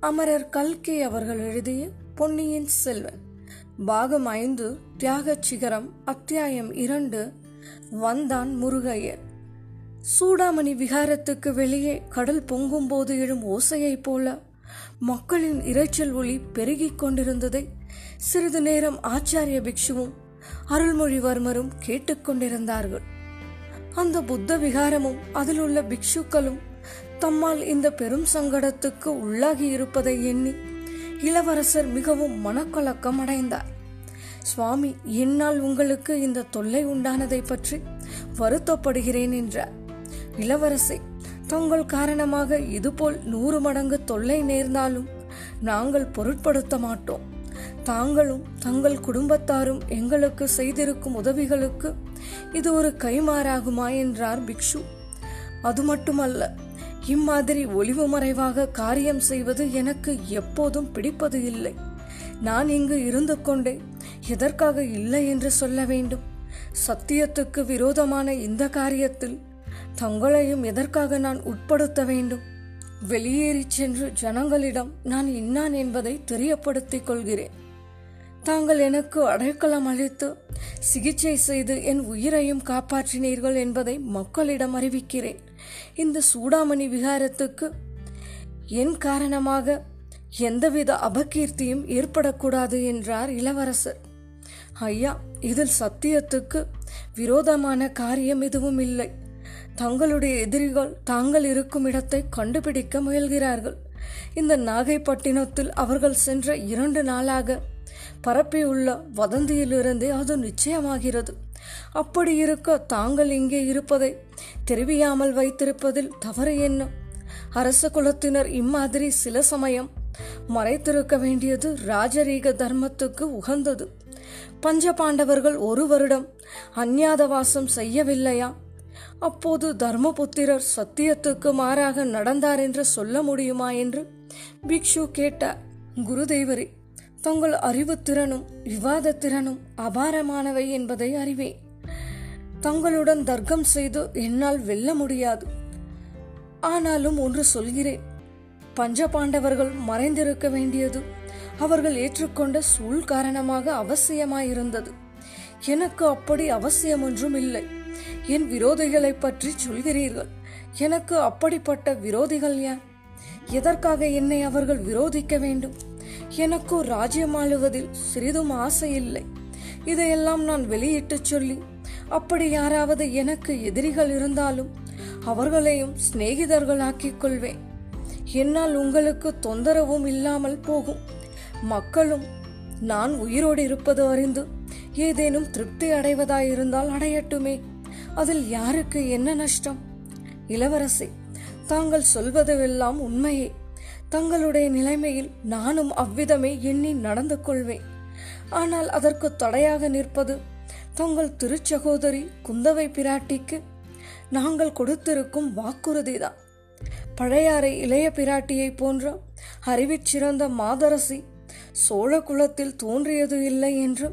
அமரர் கல்கி அவர்கள் எழுதிய பொன்னியின் செல்வன். பாகம் ஐந்து தியாகச் சிகரம் அத்தியாயம் இரண்டு வந்தான் முருகையர். சூடாமணி விகாரத்துக்கு வெளியே கடல் பொங்கும் போது எழும் ஓசையைப் போல மக்களின் இரைச்சல் ஒளி பெருகிக் கொண்டிருந்ததை சிறிது நேரம் ஆச்சாரிய பிக்ஷுவும் அருள்மொழிவர்மரும் கேட்டுக்கொண்டிருந்தார்கள் அந்த புத்த விகாரமும் அதில் உள்ள பிக்ஷுக்களும் தம்மால் இந்த பெரும் சங்கடத்துக்கு உள்ளாகி இருப்பதை எண்ணி இளவரசர் மிகவும் மனக்கலக்கம் அடைந்தார். சுவாமி என்னால் உங்களுக்கு இந்த தொல்லை உண்டானதை பற்றி வருத்தப்படுகிறேன் என்றார். இளவரசே தங்கள் காரணமாக இதுபோல் நூறு மடங்கு தொல்லை நேர்ந்தாலும் நாங்கள் பொருட்படுத்த மாட்டோம். தாங்களும் தங்கள் குடும்பத்தாரும் எங்களுக்கு செய்திருக்கும் உதவிகளுக்கு இது ஒரு கைமாறாகுமா என்றார் பிக்ஷு. அது மட்டுமல்ல இம்மாதிரி ஒளிவு மறைவாக காரியம் செய்வது எனக்கு எப்போதும் பிடிப்பது இல்லை. நான் இங்கு இருந்து கொண்டே எதற்காக இல்லை என்று சொல்ல வேண்டும். சத்தியத்துக்கு விரோதமான இந்த காரியத்தில் தங்களையும் எதற்காக நான் உட்படுத்த வேண்டும்? வெளியேறி சென்று ஜனங்களிடம் நான் இன்னான் என்பதை தெரியப்படுத்திக் கொள்கிறேன். தாங்கள் எனக்கு அடைக்கலம் அளித்து சிகிச்சை செய்து என் உயிரையும் காப்பாற்றினீர்கள் என்பதை மக்களிடம் அறிவிக்கிறேன். இந்த சூடாமணி விகாரத்துக்கு என் காரணமாக எந்தவித அபகீர்த்தியும் ஏற்படக்கூடாது என்றார் இளவரசர். ஐயா இதில் சத்தியத்துக்கு விரோதமான காரியம் எதுவும் இல்லை. தங்களுடைய எதிரிகள் தாங்கள் இருக்கும் இடத்தை கண்டுபிடிக்க முயல்கிறார்கள். இந்த நாகைப்பட்டினத்தில் அவர்கள் சென்ற இரண்டு நாளாக பரப்பியுள்ள வதந்தியிலிருந்தே அது நிச்சயமாகிறது. அப்படி இருக்க தாங்கள் இங்கே இருப்பதை தெரிவியாமல் வைத்திருப்பதில் தவறு என்ன? அரச குலத்தினர் இம்மாதிரி சில சமயம் மறைத்திருக்க வேண்டியது ராஜரீக தர்மத்துக்கு உகந்தது. பஞ்ச பாண்டவர்கள் ஒரு வருடம் அந்நாதவாசம் செய்யவில்லையா? அப்போது தர்மபுத்திரர் சத்தியத்துக்கு மாறாக நடந்தார் என்று சொல்ல முடியுமா என்று பிக்ஷு கேட்டார். குருதேவரே தங்கள் அறிவுத்திறனும் விவாத திறனும் அபாரமானவை என்பதை அறிவேன். தங்களுடன் தர்க்கம் செய்து என்னால் வெல்ல முடியாது. ஆனாலும் ஒன்று சொல்கிறேன். பஞ்ச பாண்டவர்கள் மறைந்திருக்க வேண்டியது அவர்கள் ஏற்றுக்கொண்ட சூழ் காரணமாக அவசியமாயிருந்தது. எனக்கு அப்படி அவசியம் ஒன்றும் இல்லை. என் விரோதிகளை பற்றி சொல்கிறீர்கள். எனக்கு அப்படிப்பட்ட விரோதிகள் யார்? எதற்காக என்னை அவர்கள் விரோதிக்க வேண்டும்? எனக்கும் ராஜ்யம் ஆளுவதில் சிறிதும் ஆசை இல்லை. இதையெல்லாம் நான் வெளியிட்டு சொல்லி அப்படி யாராவது எனக்கு எதிரிகள் இருந்தாலும் அவர்களையும் சிநேகிதர்களாக்கிக் கொள்வேன். என்னால் உங்களுக்கு தொந்தரவும் இல்லாமல் போகும். மக்களும் நான் உயிரோடு இருப்பது அறிந்து ஏதேனும் திருப்தி அடைவதாயிருந்தால் அடையட்டுமே. அதில் யாருக்கு என்ன நஷ்டம்? இளவரசி தாங்கள் சொல்வதுவெல்லாம் உண்மையே. தங்களுடைய நிலைமையில் நானும் அவ்விதமே எண்ணி நடந்து கொள்வேன். ஆனால் அதற்கு தடையாக நிற்பது தங்கள் திருச்சகோதரி குந்தவை பிராட்டிக்கு நாங்கள் கொடுத்திருக்கும் வாக்குறுதிதான். பழையாறை இளைய பிராட்டியை போன்ற அறிவிச்சிறந்த மாதரசி சோழ குலத்தில் தோன்றியது இல்லை என்று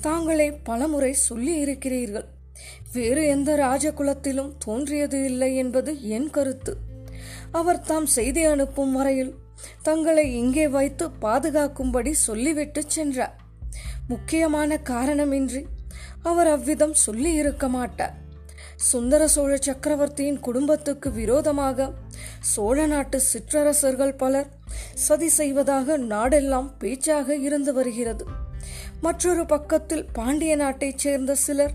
தாங்களே பலமுறை சொல்லி இருக்கிறீர்கள் வேறு எந்த ராஜகுலத்திலும் தோன்றியது இல்லை என்பது என் கருத்து. அவர் தாம் செய்தி அனுப்பும் வரையில் தங்களை இங்கே வைத்து பாதுகாக்கும்படி சொல்லிவிட்டு சென்றார். முக்கியமான காரணமின்றி அவர் அவ்விதம் சொல்லி இருக்க மாட்டார். சுந்தர சோழ சக்கரவர்த்தியின் குடும்பத்துக்கு விரோதமாக சோழ நாட்டு சிற்றரசர்கள் பலர் சதி செய்வதாக நாடெல்லாம் பேச்சாக இருந்து வருகிறது. மற்றொரு பக்கத்தில் பாண்டிய நாட்டைச் சேர்ந்த சிலர்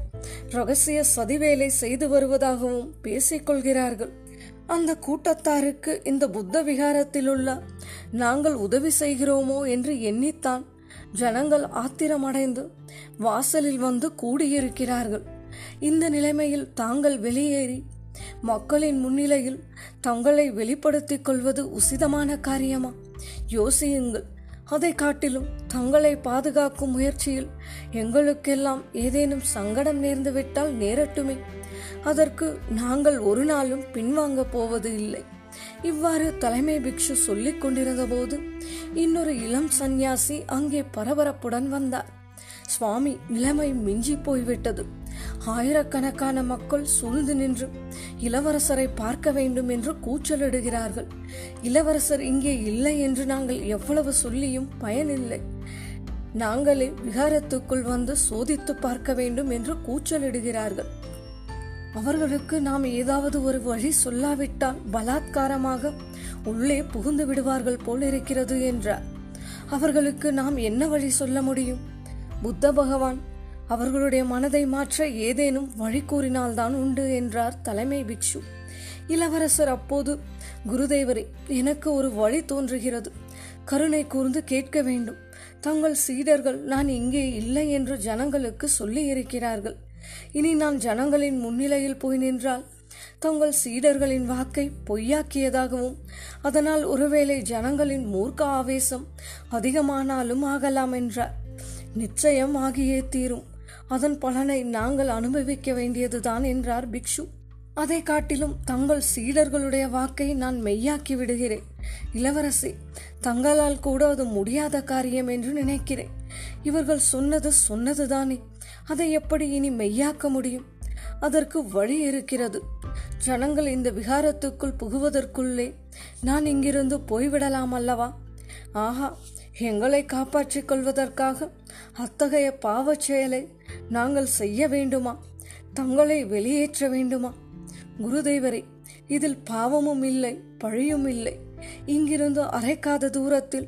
ரகசிய சதிவேலை செய்து வருவதாகவும் பேசிக்கொள்கிறார்கள் அந்த கூட்டத்தாருக்கு இந்த புத்த விகாரத்தில் உள்ள நாங்கள் உதவி செய்கிறோமோ என்று எண்ணித்தான் ஜனங்கள் ஆத்திரமடைந்து வாசலில் வந்து கூடியிருக்கிறார்கள். இந்த நிலைமையில் தாங்கள் வெளியேறி மக்களின் முன்னிலையில் தங்களை வெளிப்படுத்திக் கொள்வது உசிதமான காரியமா? யோசியுங்கள். அதை காட்டிலும் தங்களை பாதுகாக்கும் முயற்சியில் எங்களுக்கெல்லாம் ஏதேனும் சங்கடம் நேர்ந்துவிட்டால் நேரட்டுமே. அதற்கு நாங்கள் ஒரு நாளும் பின்வாங்க போவது இல்லை இவ்வாறு தலைமை பிக்ஷு சொல்லிக் கொண்டிருந்த போது இன்னொரு இளம் சந்நியாசி அங்கே பரபரப்புடன் வந்தார். சுவாமி நிலைமை மிஞ்சி போய்விட்டது. ஆயிரக்கணக்கான மக்கள் சூழ்ந்து நின்று இளவரசரை பார்க்க வேண்டும் என்று கூச்சலிடுகிறார்கள். இளவரசர் இங்கே இல்லை என்று நாங்கள் எவ்வளவு சொல்லியும் பயனில்லை. நாங்களே விகாரத்துக்குள் வந்து சோதித்து பார்க்க வேண்டும் என்று கூச்சலிடுகிறார்கள். அவர்களுக்கு நாம் ஏதாவது ஒரு வழி சொல்லாவிட்டால் பலாத்காரமாக உள்ளே புகுந்து விடுவார்கள் போல் இருக்கிறது என்றார். அவர்களுக்கு நாம் என்ன வழி சொல்ல முடியும்? புத்த பகவான் அவர்களுடைய மனதை மாற்ற ஏதேனும் வழி கூறினால்தான் உண்டு என்றார் தலைமை பிக்ஷு. இளவரசர் அப்போது குருதேவரே எனக்கு ஒரு வழி தோன்றுகிறது. கருணை கூர்ந்து கேட்க வேண்டும். தங்கள் சீடர்கள் நான் இங்கே இல்லை என்று ஜனங்களுக்கு சொல்லி இருக்கிறார்கள் இனி நான் ஜனங்களின் முன்னிலையில் போய் நின்றால் தங்கள் சீடர்களின் வாக்கை பொய்யாக்கியதாகவும் அதனால் ஒருவேளை ஜனங்களின் மூர்க்க ஆவேசம் அதிகமானாலும் ஆகலாம் என்றார் நிச்சயம் ஆகியே தீரும். அதன் பலனை நாங்கள் அனுபவிக்க வேண்டியதுதான் என்றார் பிக்ஷு. அதை காட்டிலும் தங்கள் சீடர்களுடைய வாக்கை நான் மெய்யாக்கி விடுகிறேன். இளவரசி தங்களால் கூட அது முடியாத காரியம் என்று நினைக்கிறேன். இவர்கள் சொன்னது சொன்னதுதானே. அதை எப்படி இனி மெய்யாக்க முடியும்? அதற்கு வழி இருக்கிறது. ஜனங்கள் இந்த விகாரத்துக்குள் புகுவதற்குள்ளே நான் இங்கிருந்து போய்விடலாம் அல்லவா? ஆஹா எங்களை காப்பாற்றிக் கொள்வதற்காக அத்தகைய பாவச் செயலை நாங்கள் செய்ய வேண்டுமா? தங்களை வெளியேற்ற வேண்டுமா? குருதேவரே இதில் பாவமும் இல்லை பழியும் இல்லை. இங்கிருந்து அரைக்காத தூரத்தில்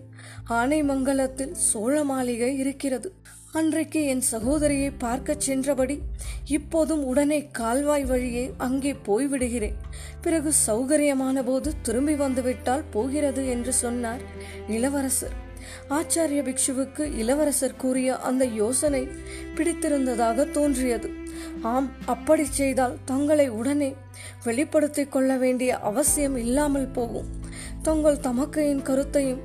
ஆனைமங்கலத்தில் சோழ மாளிகை இருக்கிறது. அன்றைக்கு என் சகோதரியை பார்க்கச் சென்றபடி இப்போதும் உடனே கால்வாய் வழியே அங்கே போய்விடுகிறேன். பிறகு சௌகரியமான போது திரும்பி வந்துவிட்டால் போகிறது என்று சொன்னார் இளவரசர். ஆச்சாரிய பிக்ஷுவுக்கு இளவரசர் கூறிய அந்த யோசனை பிடித்திருந்ததாக தோன்றியது. ஆம் அப்படி செய்தால் தங்களை உடனே வெளிப்படுத்திக் கொள்ள வேண்டிய அவசியம் இல்லாமல் போகும். தங்கள் தமக்கையின் கருத்தையும்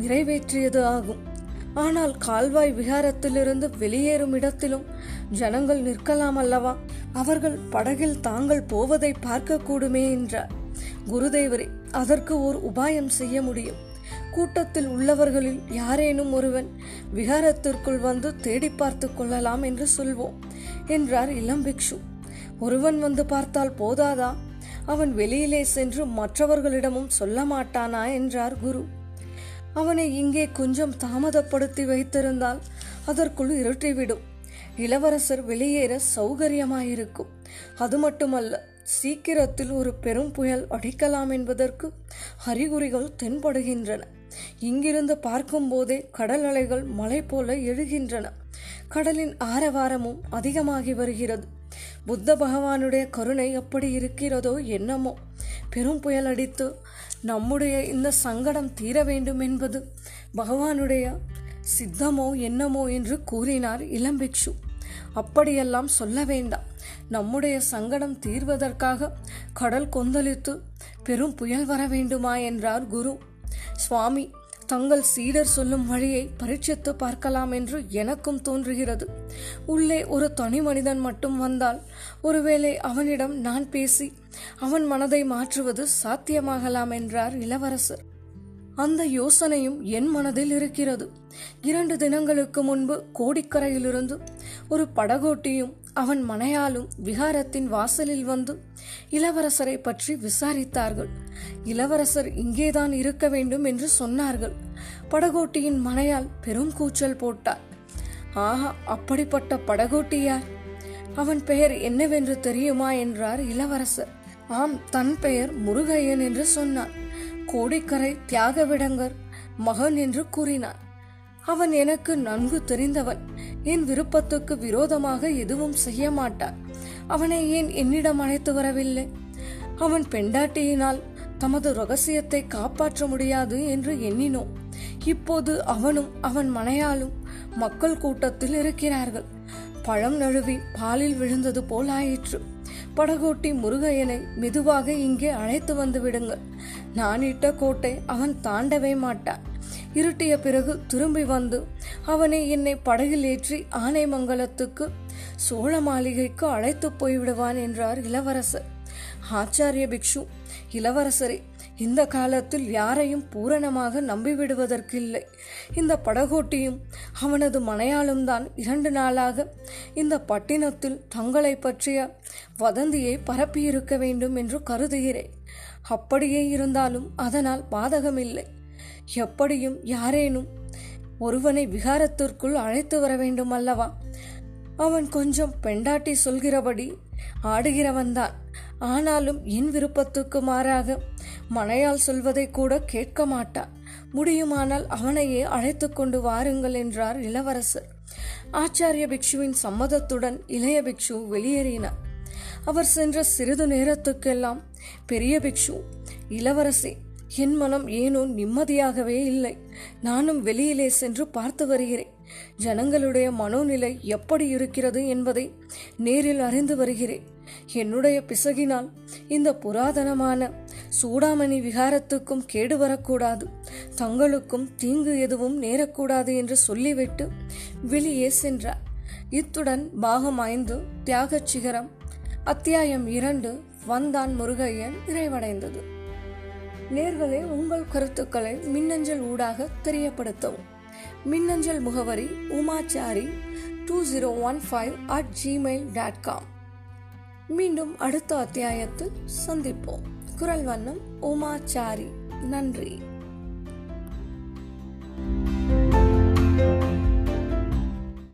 நிறைவேற்றியது ஆகும். ஆனால் கால்வாய் விகாரத்திலிருந்து வெளியேறும் இடத்திலும் ஜனங்கள் நிற்கலாம் அல்லவா? அவர்கள் படகில் தாங்கள் போவதை பார்க்கக்கூடுமே என்றார். குருதேவரே அதற்கு ஓர் உபாயம் செய்ய முடியும். கூட்டத்தில் உள்ளவர்களில் யாரேனும் ஒருவன் விகாரத்திற்குள் வந்து தேடி பார்த்து கொள்ளலாம் என்று சொல்வோம் என்றார் இளம் பிக்ஷு. ஒருவன் வந்து பார்த்தால் போதாதா? அவன் வெளியிலே சென்று மற்றவர்களிடமும் சொல்ல மாட்டானா? என்றார் குரு. அவனை இங்கே கொஞ்சம் தாமதப்படுத்தி வைத்திருந்தால் அதற்குள் இருட்டிவிடும் இளவரசர் வெளியேற சௌகரியமாயிருக்கும். அது மட்டுமல்ல சீக்கிரத்தில் ஒரு பெரும் புயல் அடிக்கலாம் என்பதற்கு அறிகுறிகள் தென்படுகின்றன. இங்கிருந்து பார்க்கும்போதே கடல் அலைகள் மலை போல எழுகின்றன. கடலின் ஆரவாரமும் அதிகமாகி வருகிறது. புத்த பகவானுடைய கருணை எப்படி இருக்கிறதோ என்னமோ. பெரும் புயல் அடித்து நம்முடைய இந்த சங்கடம் தீர வேண்டும் என்பது பகவானுடைய சித்தமோ என்னமோ என்று கூறினார் இளம்பிக்ஷு அப்படியெல்லாம் சொல்ல வேண்டாம். நம்முடைய சங்கடம் தீர்வதற்காக கடல் கொந்தளித்து பெரும் புயல் வர வேண்டுமா என்றார் குரு. சுவாமி தங்கள் சீடர் சொல்லும் வழியை பரீட்சித்து பார்க்கலாம் என்று எனக்கும் தோன்றுகிறது. உள்ளே ஒரு தனி மனிதன் மட்டும் வந்தால் ஒருவேளை அவனிடம் நான் பேசி அவன் மனதை மாற்றுவது சாத்தியமாகலாம் என்றார் இளவரசர். அந்த யோசனையும் என் மனதில் இருக்கிறது. இரண்டு தினங்களுக்கு முன்பு கோடிக்கரையிலிருந்து ஒரு படகோட்டியும் அவன் மனையாலும் விகாரத்தின் வாசலில் வந்து இளவரசரை பற்றி விசாரித்தார்கள். இளவரசர் இங்கேதான் இருக்க வேண்டும் என்று சொன்னார்கள். படகோட்டியின் மனையால் பெரும் கூச்சல் போட்டார் ஆஹா அப்படிப்பட்ட படகோட்டி யார்? அவன் பெயர் என்னவென்று தெரியுமா? என்றார் இளவரசர். ஆம் தன் பெயர் முருகையன் என்று சொன்னான். கோடிக்கரை தியாகவிடங்கர் மகன் என்று கூறினான். அவன் எனக்கு நன்கு தெரிந்தவன். என் விருப்பத்துக்கு விரோதமாக எதுவும் செய்ய மாட்டான். அவனை ஏன் என்னிடம் அழைத்து வரவில்லை? அவன் பெண்டாட்டியினால் தமது ரகசியத்தை காப்பாற்ற முடியாது என்று எண்ணினோம். இப்போது அவனும் அவன் மனையாலும் மக்கள் கூட்டத்தில் இருக்கிறார்கள். பழம் நழுவி பாலில் விழுந்தது போல் ஆயிற்று. படகோட்டி முருகையனை மெதுவாக இங்கே அழைத்து வந்து விடுங்கள். நான் இட்ட கோட்டை அவன் தாண்டவே மாட்டான். இருட்டிய பிறகு திரும்பி வந்து அவனை என்னை படகில் ஏற்றி ஆனைமங்கலத்துக்கு சோழ மாளிகைக்கு அழைத்து போய்விடுவான் என்றார் இளவரசர். ஆச்சாரிய பிக்ஷு இளவரசரே இந்த காலத்தில் யாரையும் பூரணமாக நம்பிவிடுவதற்கில்லை. இந்த படகோட்டியும் அவனது மனையாளும் தான் இரண்டு நாளாக இந்த பட்டினத்தில் தங்களை பற்றிய வதந்தியை பரப்பியிருக்க வேண்டும் என்று கருதுகிறேன். அப்படியே இருந்தாலும் அதனால் பாதகமில்லை. எப்படியும் யாரேனும் ஒருவனை விகாரத்திற்குள் அழைத்து வர வேண்டும் அல்லவா? அவன் கொஞ்சம் பெண்டாட்டி சொல்கிறபடி ஆடுகிறவன்தான் ஆனாலும் என் விருப்பத்துக்கு மாறாக மனையால் சொல்வதை கூட கேட்க மாட்டான் முடியுமானால் அவனையே அழைத்து கொண்டு வாருங்கள் என்றார் இளவரசர். ஆச்சாரிய பிக்ஷுவின் சம்மதத்துடன் இளைய பிக்ஷு வெளியேறினார். அவர் சென்ற சிறிது நேரத்துக்கெல்லாம் பெரிய பிக்ஷு இளவரசி என் மனம் ஏனோ நிம்மதியாகவே இல்லை. நானும் வெளியிலே சென்று பார்த்து வருகிறேன். ஜனங்களுடைய மனோநிலை எப்படி இருக்கிறது என்பதை நேரில் அறிந்து வருகிறேன். என்னுடைய பிசகினால் இந்த புராதனமான சூடாமணி விகாரத்துக்கும் கேடு வரக்கூடாது. தங்களுக்கும் தீங்கு எதுவும் நேரக்கூடாது என்று சொல்லிவிட்டு வெளியே சென்றார். இத்துடன் பாகம் ஐந்து தியாகச் சிகரம் அத்தியாயம் இரண்டு வந்தான் முருகையன் நிறைவடைந்தது. நேர்களே உங்கள் கருத்துக்களை மின்னஞ்சல் ஊடாக தெரியப்படுத்தவும். மின்னஞ்சல் முகவரி Umachari two zero one five at Gmail dot com. மீண்டும் அடுத்த அத்தியாயத்தில் சந்திப்போம். குரல் வண்ணம் உமாச்சாரி. நன்றி.